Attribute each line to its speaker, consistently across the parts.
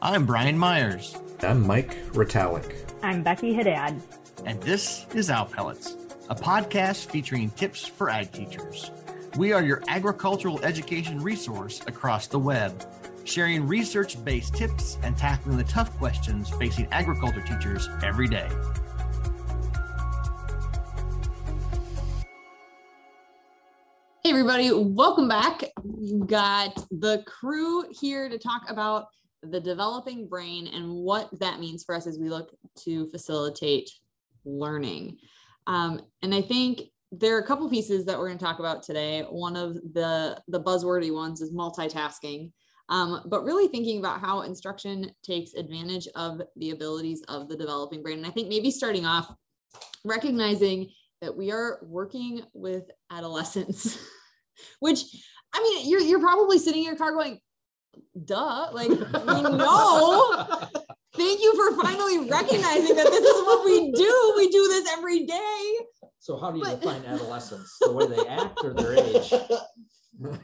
Speaker 1: I'm Brian Myers.
Speaker 2: I'm Mike Retallick.
Speaker 3: I'm Becky Haddad.
Speaker 1: And this is Owl Pellets, a podcast featuring tips for ag teachers. We are your agricultural education resource across the web, sharing research based tips and tackling the tough questions facing agriculture teachers every day.
Speaker 4: Hey, everybody, welcome back. We've got the crew here to talk about the developing brain and what that means for us as we look to facilitate learning. Um, and I think there are a couple pieces that we're going to talk about today. One of the the buzzwordy ones is multitasking, um, but really thinking about how instruction takes advantage of the abilities of the developing brain. And I think maybe starting off, recognizing that we are working with adolescents, which I mean, you're you're probably sitting in your car going, duh, like we know. Thank you for finally recognizing that this is what we do. We do this every day.
Speaker 2: So how do you but, define adolescence? The way they act or their age?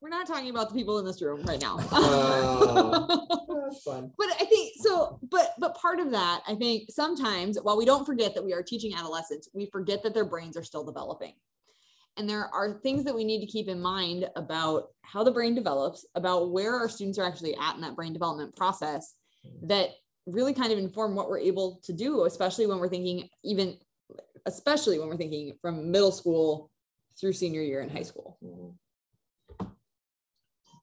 Speaker 4: We're not talking about the people in this room right now. Uh, that's fun. But I think so, but but part of that, I think sometimes while we don't forget that we are teaching adolescents, we forget that their brains are still developing. And there are things that we need to keep in mind about how the brain develops, about where our students are actually at in that brain development process that really kind of inform what we're able to do, especially when we're thinking, even especially when we're thinking from middle school through senior year in high school. Mm-hmm.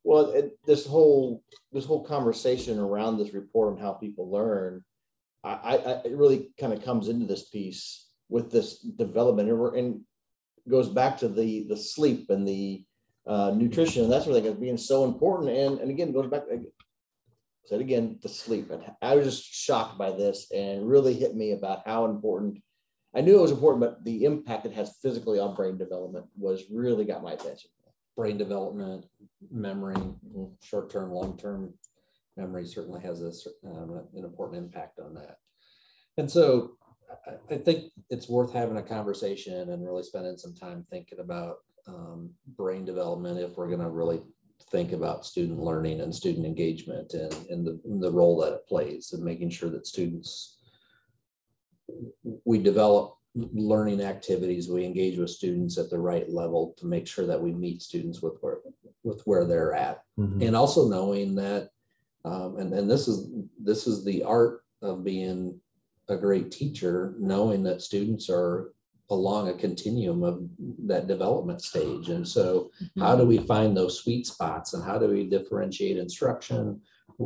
Speaker 5: Well, it, this whole this whole conversation around this report on how people learn, I, I it really kind of comes into this piece with this development, and, and goes back to the the sleep and the uh, nutrition and that's what like being so important. And and again, goes back. Said again, the sleep. And I was just shocked by this and really hit me about how important. I knew it was important, but the impact it has physically on brain development was really got my attention.
Speaker 2: Brain development, memory, mm-hmm. short term, long term memory certainly has a, um, an important impact on that. And so I think it's worth having a conversation and really spending some time thinking about um, brain development if we're going to really think about student learning and student engagement and, and the, and the role that it plays and making sure that students we develop learning activities we engage with students at the right level to make sure that we meet students with where with where they're at mm-hmm. and also knowing that um, and, and this is this is the art of being a great teacher knowing that students are along a continuum of that development stage. And so, mm-hmm. how do we find those sweet spots and how do we differentiate instruction?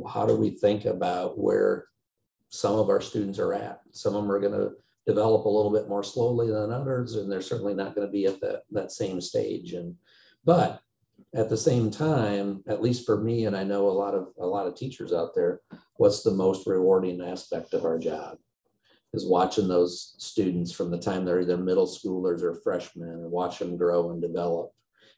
Speaker 2: How do we think about where some of our students are at? Some of them are going to develop a little bit more slowly than others, and they're certainly not going to be at that, that same stage. And but at the same time, at least for me, and I know a lot of a lot of teachers out there, what's the most rewarding aspect of our job? Is watching those students from the time they're either middle schoolers or freshmen and watch them grow and develop.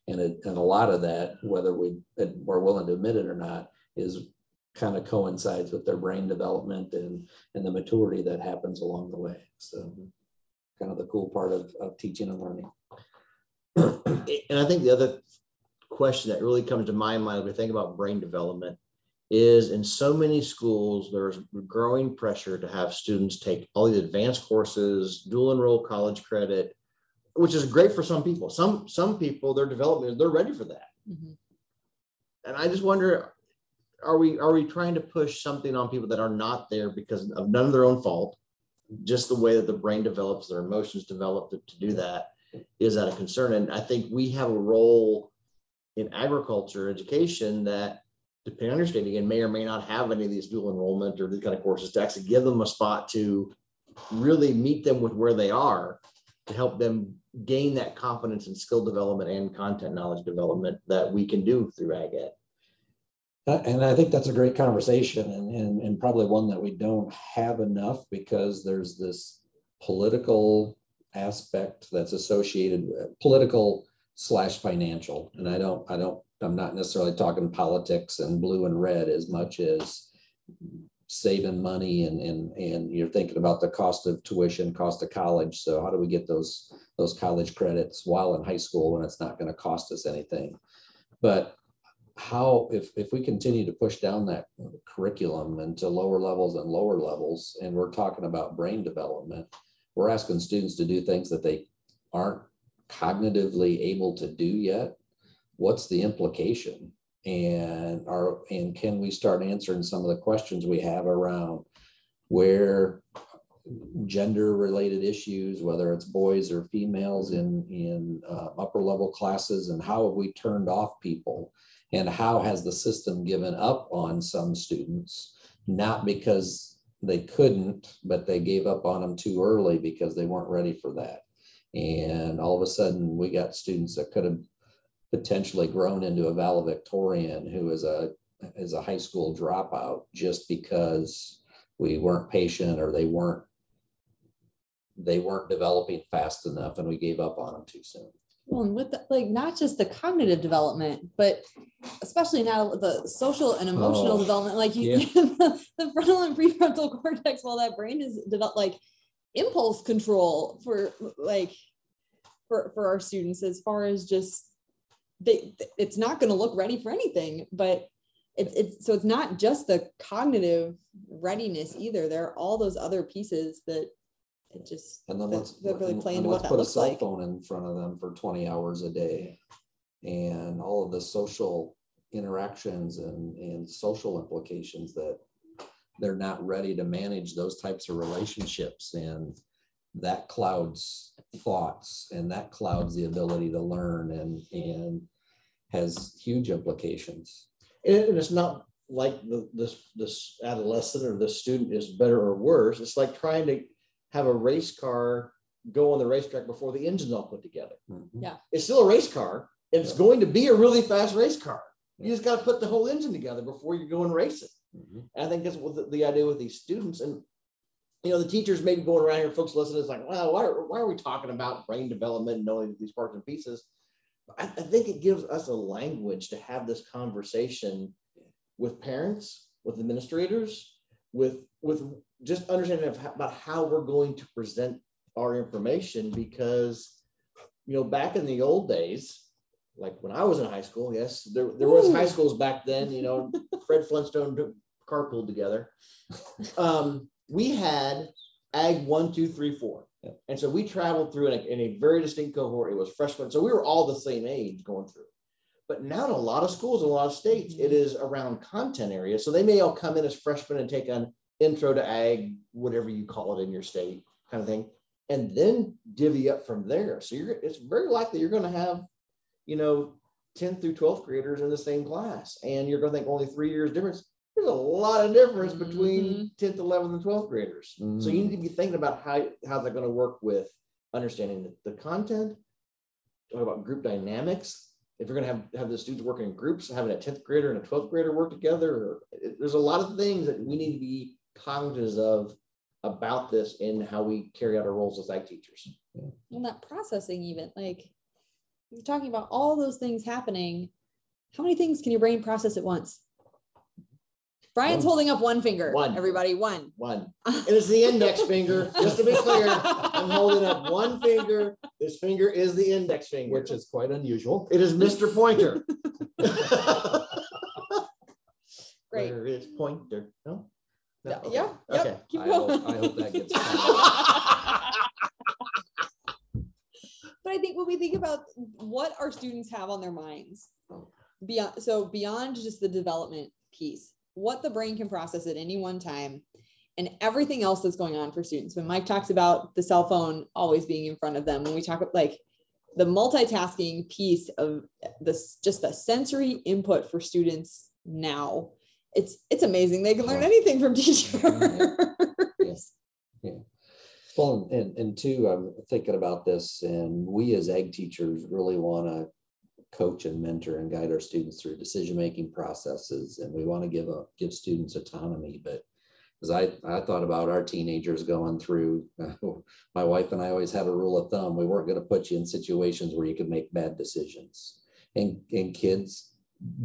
Speaker 2: And, it, and a lot of that, whether we are willing to admit it or not, is kind of coincides with their brain development and, and the maturity that happens along the way. So kind of the cool part of, of teaching and learning.
Speaker 5: and I think the other question that really comes to my mind when we think about brain development is in so many schools, there's growing pressure to have students take all these advanced courses, dual enroll college credit, which is great for some people. Some some people, their development, they're ready for that. Mm-hmm. And I just wonder, are we are we trying to push something on people that are not there because of none of their own fault? Just the way that the brain develops, their emotions develop to, to do that is that a concern. And I think we have a role in agriculture education that depending on your state again, may or may not have any of these dual enrollment or these kind of courses to actually give them a spot to really meet them with where they are to help them gain that confidence and skill development and content knowledge development that we can do through ag ed.
Speaker 2: Uh, and I think that's a great conversation and, and, and probably one that we don't have enough because there's this political aspect that's associated with political slash financial. And I don't, I don't I'm not necessarily talking politics and blue and red as much as saving money and and and you're thinking about the cost of tuition, cost of college. So how do we get those those college credits while in high school when it's not going to cost us anything? But how, if, if we continue to push down that curriculum into lower levels and lower levels, and we're talking about brain development, we're asking students to do things that they aren't cognitively able to do yet. What's the implication? And are, and can we start answering some of the questions we have around where gender related issues, whether it's boys or females in, in uh, upper level classes, and how have we turned off people? And how has the system given up on some students, not because they couldn't, but they gave up on them too early because they weren't ready for that. And all of a sudden, we got students that could have potentially grown into a valedictorian who is a is a high school dropout just because we weren't patient or they weren't they weren't developing fast enough and we gave up on them too soon.
Speaker 4: Well, and with the, like not just the cognitive development, but especially now the social and emotional
Speaker 2: Oh,
Speaker 4: development, like you,
Speaker 2: yeah.
Speaker 4: the, the frontal and prefrontal cortex, while that brain is developed, like impulse control for like for for our students as far as just they it's not going to look ready for anything, but it's it's so it's not just the cognitive readiness either. There are all those other pieces that it just
Speaker 2: And then
Speaker 4: that-
Speaker 2: let's,
Speaker 4: that really play
Speaker 2: and
Speaker 4: into what that
Speaker 2: put a
Speaker 4: looks
Speaker 2: cell
Speaker 4: like.
Speaker 2: phone in front of them for twenty hours a day. And all of the social interactions and, and social implications that they're not ready to manage those types of relationships and that clouds thoughts and that clouds the ability to learn and, and has huge implications.
Speaker 5: And and it's not like the, this, this adolescent or this student is better or worse. It's like trying to have a race car go on the racetrack before the engine's all put together.
Speaker 2: Mhm.
Speaker 4: Yeah.
Speaker 5: It's still a race car. and It's
Speaker 2: Yeah.
Speaker 5: going to be a really fast race car. You just got to put the whole engine together before you go and race it.
Speaker 2: Mhm.
Speaker 5: And I think that's what the, the idea with these students. And, you know, the teachers maybe going around here, folks listening, it's like, well, why are, why are we talking about brain development and knowing these parts and pieces? I, I think it gives us a language to have this conversation with parents, with administrators, with with just understanding of how, about how we're going to present our information because you know back in the old days like when i was in high school yes there, there was high schools back then you know fred flintstone carpooled together um, we had ag one two three four.
Speaker 2: Yep.
Speaker 5: and so we traveled through in a, in a very distinct cohort. It was freshmen. So we were all the same age going through. But now in a lot of schools in a lot of states. It mm-hmm. is around content areas so they may all come in as freshmen and take an intro to ag whatever you call it in your state kind of thing and then divvy up from there. So you're it's very likely you're going to have you know 10th through 12th graders in the same class. And you're going to think only three years difference there's a lot of difference between mm-hmm. 10th 11th and 12th graders. So you need to be mm-hmm. thinking about how how's that going to work with understanding the, the content talk about group dynamics. If you're going to have have the students working in groups having a 10th grader and a 12th grader work together or, it- there's a lot of things that we need to be cognizant of about this and how we carry out our roles as ag teachers.
Speaker 4: And that processing even like you're talking about all those things happening. How many things can your brain process at once brian's
Speaker 5: One.
Speaker 4: holding up one finger
Speaker 5: One.
Speaker 4: everybody one.
Speaker 5: One. It is the index finger. Just to be clear i'm holding up one finger. This finger is the index finger.
Speaker 2: Which is quite unusual.
Speaker 5: it is mr pointer.
Speaker 4: Great.
Speaker 5: Where is pointer? No? No?
Speaker 4: yeah
Speaker 5: Okay.
Speaker 4: yeah yep,
Speaker 5: okay.
Speaker 4: keep
Speaker 2: I
Speaker 4: going.
Speaker 2: hope- I hope that gets
Speaker 4: but I think when we think about what our students have on their minds, beyond so beyond just the development piece, what the brain can process at any one time, and everything else that's going on for students. When Mike talks about the cell phone always being in front of them, when we talk about like the multitasking piece of this, just the sensory input for students now, it's it's amazing. They can learn anything from teachers. Mm-hmm.
Speaker 2: Yes. Yeah. Well, and, and two, I'm thinking about this and we as ag teachers really want to coach and mentor and guide our students through decision-making processes. And we want to give a, give students autonomy, but as I, I thought about our teenagers going through, my wife and I always had a rule of thumb. We weren't going to put you in situations where you could make bad decisions. And, and kids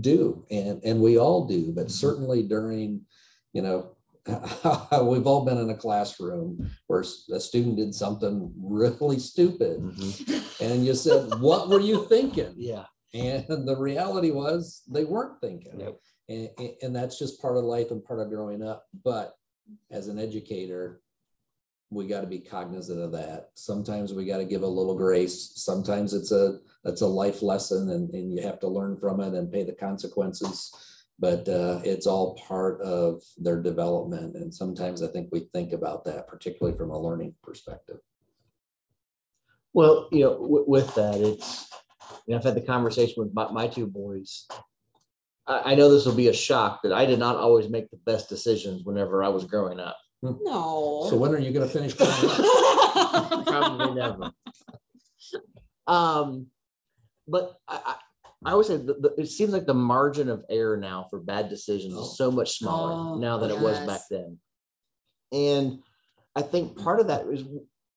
Speaker 2: do, and, and we all do, but certainly during, you know, we've all been in a classroom where a student did something really stupid
Speaker 5: Mm-hmm.
Speaker 2: and you said, what were you thinking?
Speaker 5: yeah
Speaker 2: And the reality was they weren't thinking.
Speaker 5: Yep.
Speaker 2: And, and- that's just part of life and part of growing up. But as an educator, we got to be cognizant of that. Sometimes we got to give a little grace. Sometimes it's a it's a life lesson and, and you have to learn from it and pay the consequences. But uh, it's all part of their development. And sometimes I think we think about that, particularly from a learning perspective.
Speaker 5: Well, you know, w- with that, it's, you I've had the conversation with my, my two boys. I, I know this will be a shock that I did not always make the best decisions whenever I was growing up.
Speaker 4: No.
Speaker 2: So when are you going to finish?
Speaker 5: Probably never. Um, but I, I, I always say that the, it seems like the margin of error now for bad decisions
Speaker 2: Oh.
Speaker 5: is so much smaller
Speaker 4: Oh,
Speaker 5: now than it was back then. And I think part of that is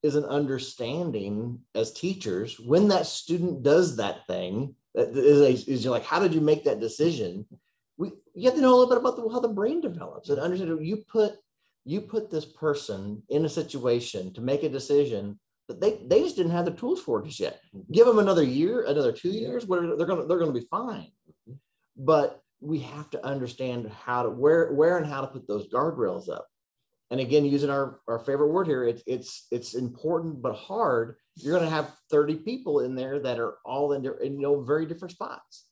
Speaker 5: is an understanding as teachers when that student does that thing that is, a, is you're like how did you make that decision? We you have to know a little bit about the, how the brain develops and understand you put you put this person in a situation to make a decision that they they just didn't have the tools for it just yet. Give them another year another two years whatever they're gonna they're gonna be fine. But we have to understand how to where where and how to put those guardrails up and again using our, our favorite word here it's it's it's important but hard. You're going to have 30 people in there that are all in, in you know very different spots.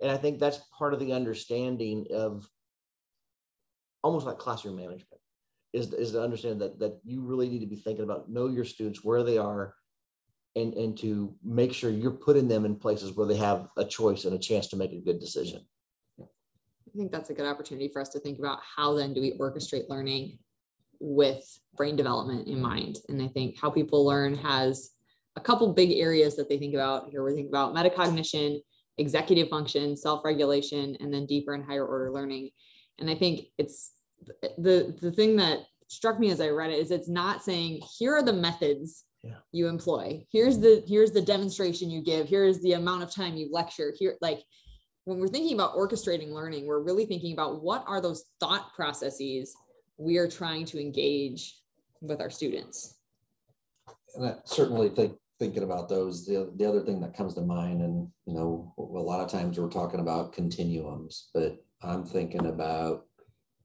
Speaker 5: And i think that's part of the understanding of almost like classroom management is, is to understand that that you really need to be thinking about know your students where they are and and to make sure you're putting them in places where they have a choice and a chance to make a good decision.
Speaker 4: I think that's a good opportunity for us to think about how then do we orchestrate learning with brain development in mind. And I think how people learn has a couple big areas that they think about. Here we think about metacognition, executive function, self-regulation, and then deeper and higher order learning. And I think it's the the thing that struck me as I read it is it's not saying here are the methods
Speaker 5: Yeah.
Speaker 4: you employ. Here's the here's the demonstration you give. Here's the amount of time you lecture. Here like when we're thinking about orchestrating learning, we're really thinking about what are those thought processes we are trying to engage with our students.
Speaker 2: And I certainly think, thinking about those, the, the other thing that comes to mind, and, you know, a lot of times we're talking about continuums, but I'm thinking about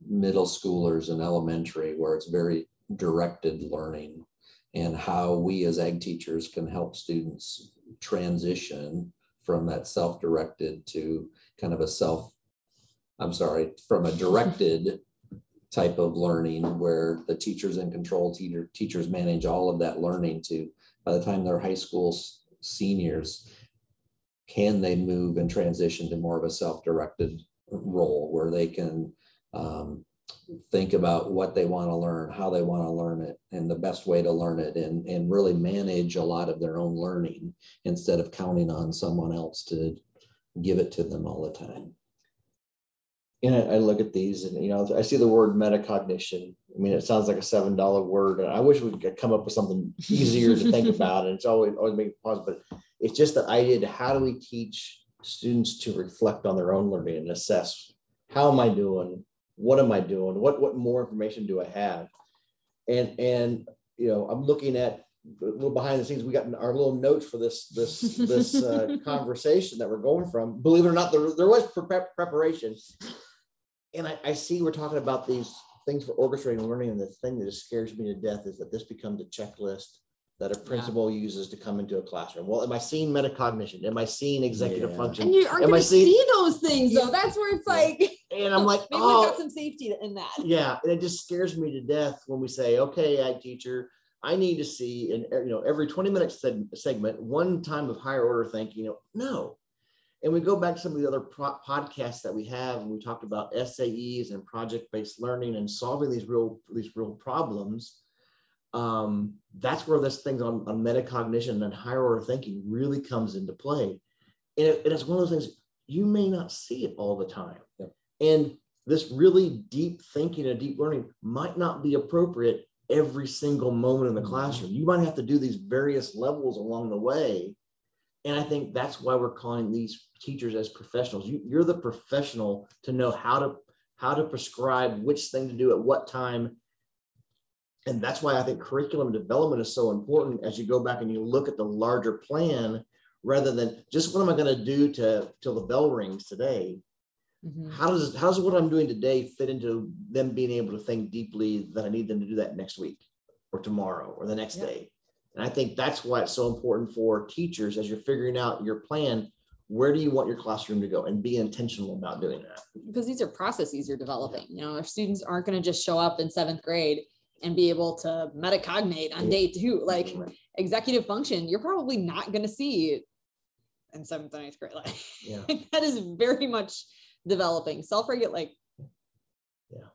Speaker 2: middle schoolers and elementary where it's very directed learning and how we as ag teachers can help students transition from that self-directed to kind of a self, I'm sorry, from a directed type of learning where the teacher's in control, teacher, teachers manage all of that learning to, by the time they're high school seniors, can they move and transition to more of a self-directed role where they can um, think about what they want to learn, how they want to learn it, and the best way to learn it, and, and really manage a lot of their own learning instead of counting on someone else to give it to them all the time.
Speaker 5: And I, I look at these and you know I see the word metacognition. I mean, it sounds like a seven dollar word, and I wish we could come up with something easier to think about. And it's always always making pause, but it's just the idea: to how do we teach students to reflect on their own learning and assess how am I doing, what am I doing, what what more information do I have, and and you know I'm looking at a little behind the scenes. We got our little notes for this this this uh, conversation that we're going from. Believe it or not, there, there was pre- preparation and I, I see we're talking about these things for orchestrating learning, and the thing that just scares me to death is that this becomes a checklist that a principal uses to come into a classroom. Well, am I seeing metacognition? Am I seeing executive
Speaker 2: Yeah.
Speaker 5: function?
Speaker 4: And you aren't
Speaker 5: Am I
Speaker 4: going to
Speaker 5: seeing-
Speaker 4: see those things though. That's where it's
Speaker 5: Yeah.
Speaker 4: like,
Speaker 5: And I'm like,
Speaker 4: maybe we
Speaker 5: oh,
Speaker 4: got some safety in that.
Speaker 5: yeah, and it just scares me to death when we say, okay, ag teacher, I need to see in you know every 20 minute segment one time of higher order thinking. You know, no. And we go back to some of the other pro- podcasts that we have, and we talked about SAEs and project based learning and solving these real these real problems. Um, that's where this things on, on metacognition and higher order thinking really comes into play. And, it, and it's one of those things you may not see it all the time.
Speaker 2: Yep.
Speaker 5: And this really deep thinking and deep learning might not be appropriate every single moment in the
Speaker 2: Mhm.
Speaker 5: classroom. You might have to do these various levels along the way. And I think that's why we're calling these teachers as professionals. You, you're the professional to know how to how to prescribe which thing to do at what time. And that's why I think curriculum development is so important as you go back and you look at the larger plan rather than just what am I going to do to till the bell rings today?
Speaker 4: Mhm.
Speaker 5: How does how does what I'm doing today fit into them being able to think deeply that I need them to do that next week or tomorrow or the next
Speaker 4: Yeah.
Speaker 5: day? And I think that's why it's so important for teachers as you're figuring out your plan. Where do you want your classroom to go, and be intentional about doing that.
Speaker 4: because these are processes you're developing. You know, our students aren't going to just show up in seventh grade and be able to metacognate on day two. Like
Speaker 5: Right.
Speaker 4: executive function, you're probably not going to see in seventh and eighth grade. Like
Speaker 5: Yeah.
Speaker 4: that is very much developing. Self-regulate, like yeah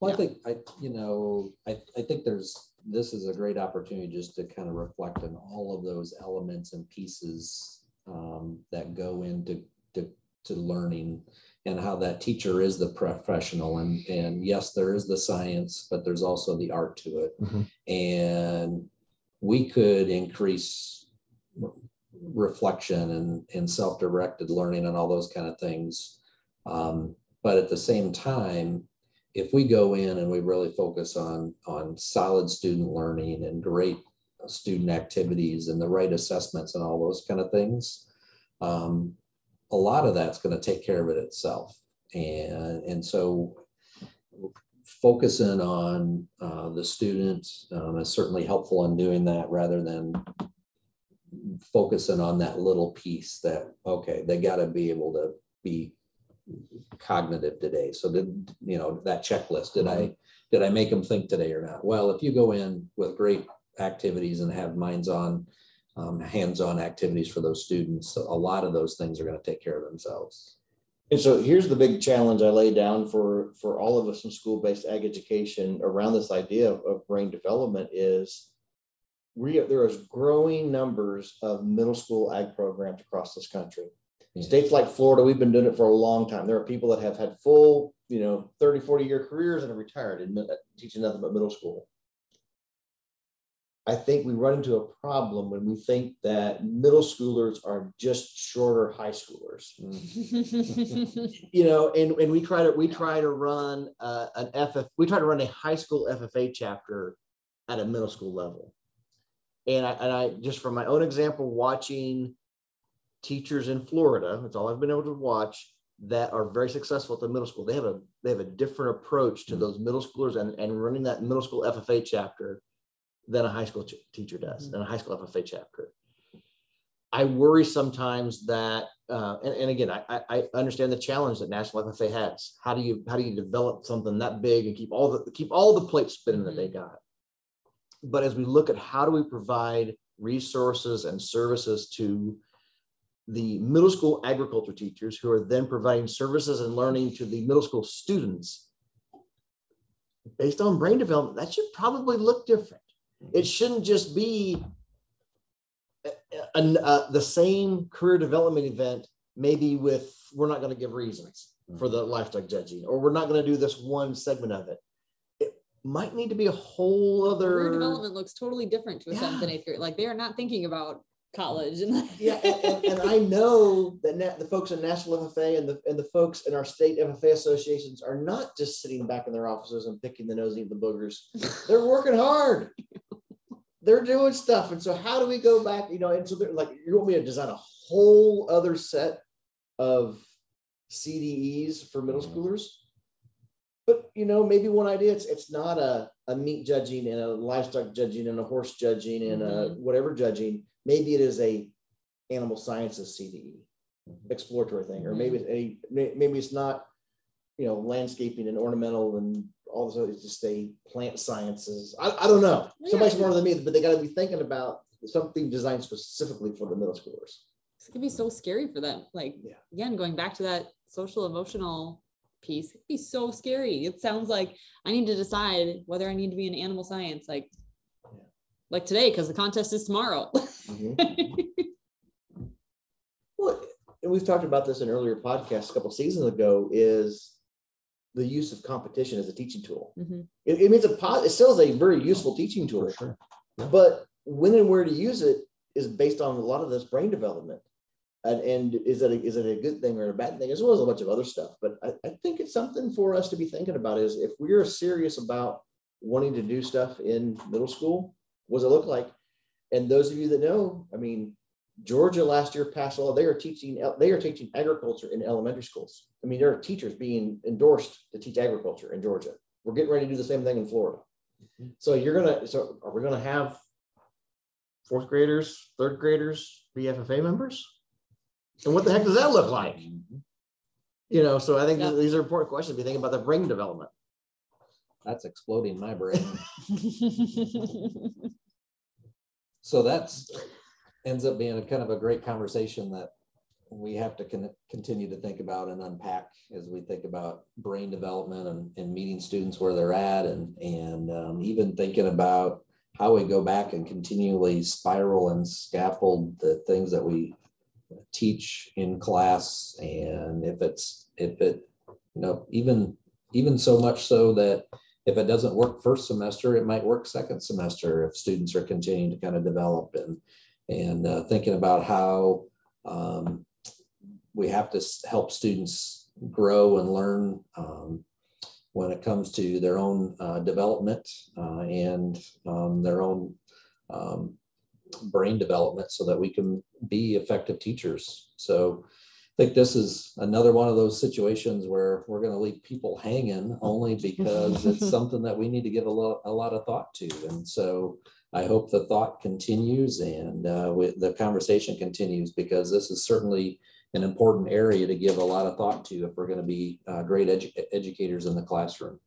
Speaker 2: Well,
Speaker 4: Yeah.
Speaker 2: I think I, you know, I, I think there's, this is a great opportunity just to kind of reflect on all of those elements and pieces um, that go into to, to learning and how that teacher is the professional and, and yes, there is the science, but there's also the art to it.
Speaker 5: Mhm.
Speaker 2: And we could increase reflection and, and self-directed learning and all those kind of things. Um, but at the same time, if we go in and we really focus on on solid student learning and great student activities and the right assessments and all those kind of things um, a lot of that's going to take care of it itself and and so focusing on uh, the students um, is certainly helpful in doing that rather than focusing on that little piece that okay they got to be able to be cognitive today. So did, you know, that checklist, did I, did I make them think today or not? Well, if you go in with great activities and have minds on, um, hands-on activities for those students, a lot of those things are going to take care of themselves.
Speaker 5: And so here's the big challenge I lay down for for all of us in school-based ag education around this idea of, of brain development is we there is growing numbers of middle school ag programs across this country.
Speaker 2: Yeah.
Speaker 5: States like Florida, we've been doing it for a long time. There are people that have had full, you know, 30, 40 year careers and have retired and teaching nothing but middle school. I think we run into a problem when we think that middle schoolers are just shorter high schoolers. You know and, and we try to we try to run uh, an ff we try to run a high school ffa chapter at a middle school level. And I, and I just from my own example watching teachers in florida that's all i've been able to watch that are very successful at the middle school they have a they have a different approach to
Speaker 2: Mhm.
Speaker 5: those middle schoolers and, and running that middle school ffa chapter than a high school ch- teacher does
Speaker 2: Mhm.
Speaker 5: and a high school ffa chapter I worry sometimes that, uh, and, and again, I, I- I understand the challenge that National FFA has. How do you how do you develop something that big and keep all the keep all the plates spinning that they got? But as we look at how do we provide resources and services to the middle school agriculture teachers who are then providing services and learning to the middle school students based on brain development, that should probably look different. Mm-hmm. It shouldn't just be uh, uh, an, uh, the same career development event, maybe with we're not going to give reasons for mm-hmm. the livestock judging, or we're not going to do this one segment of it. It might need to be a whole other.
Speaker 4: Career development looks totally different to a seventh and eighth grade. Like they are not thinking about college and
Speaker 5: Yeah, and, and, and I know that na- the folks in National FFA and the and the folks in our state FFA associations are not just sitting back in their offices and picking the nose, of the boogers. They're working hard. They're doing stuff, and so how do we go back? You know, and so they're like, you want me to design a whole other set of CDEs for middle
Speaker 2: Mhm.
Speaker 5: schoolers? But you know, maybe one idea it's it's not a, a meat judging and a livestock judging and a horse judging and a whatever judging. Maybe it is a animal sciences CDE
Speaker 2: Mhm.
Speaker 5: exploratory thing, or maybe it's a maybe it's not you know landscaping and ornamental and all this. other- It's just a plant sciences. I, I don't know.
Speaker 4: Yeah.
Speaker 5: Somebody's smarter than me, but they got to be thinking about something designed specifically for the middle schoolers.
Speaker 4: it could be so scary for them. Like
Speaker 5: Yeah.
Speaker 4: again, going back to that social emotional piece, it'd be so scary. It sounds like I need to decide whether I need to be in animal science, like
Speaker 5: Yeah.
Speaker 4: like today, because the contest is tomorrow. Mm-hmm.
Speaker 5: Well, and we've talked about this in earlier podcasts a couple seasons ago. Is the use of competition as a teaching tool?
Speaker 4: Mhm.
Speaker 5: It, it means a it still is a very useful teaching tool.
Speaker 2: Sure. Yeah.
Speaker 5: But when and where to use it is based on a lot of this brain development. And, and is it a, is it a good thing or a bad thing, as well as a bunch of other stuff. But I, I think it's something for us to be thinking about is if we are serious about wanting to do stuff in middle school, what does it look like? And those of you that know, I mean, Georgia last year passed a law. They are teaching they are teaching agriculture in elementary schools. I mean, there are teachers being endorsed to teach agriculture in Georgia. We're getting ready to do the same thing in Florida. Mm-hmm. So you're gonna so are we gonna have fourth graders, third graders be FFA members? And what the heck does that look like? Mm-hmm. You know, so I think yep. these are important questions. If you think about the brain development.
Speaker 2: That's exploding my brain. so that's ends up being a kind of a great conversation that we have to con- continue to think about and unpack as we think about brain development and, and meeting students where they're at and and um, even thinking about how we go back and continually spiral and scaffold the things that we teach in class. And if it's if it you know even even so much so that if it doesn't work first semester it might work second semester if students are continuing to kind of develop and and uh, thinking about how um, we have to help students grow and learn um, when it comes to their own uh, development uh, and um, their own um, brain development so that we can be effective teachers. So I think this is another one of those situations where we're going to leave people hanging only because it's something that we need to give a lot, a lot of thought to. And so I hope the thought continues and uh, the conversation continues because this is certainly an important area to give a lot of thought to if we're going to be uh, great edu educators in the classroom.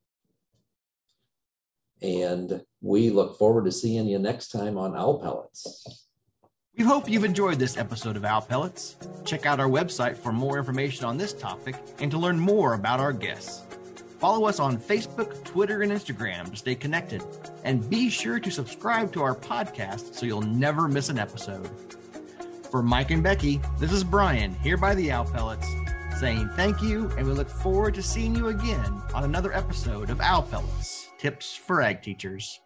Speaker 2: And we look forward to seeing you next time on Owl Pellets.
Speaker 1: We hope you've enjoyed this episode of Owl Pellets. Check out our website for more information on this topic and to learn more about our guests. Follow us on Facebook, Twitter, and Instagram to stay connected. And be sure to subscribe to our podcast so you'll never miss an episode. For Mike and Becky, this is Brian here by the Owl Pellets saying thank you, and we look forward to seeing you again on another episode of Owl Pellets Tips for Ag Teachers.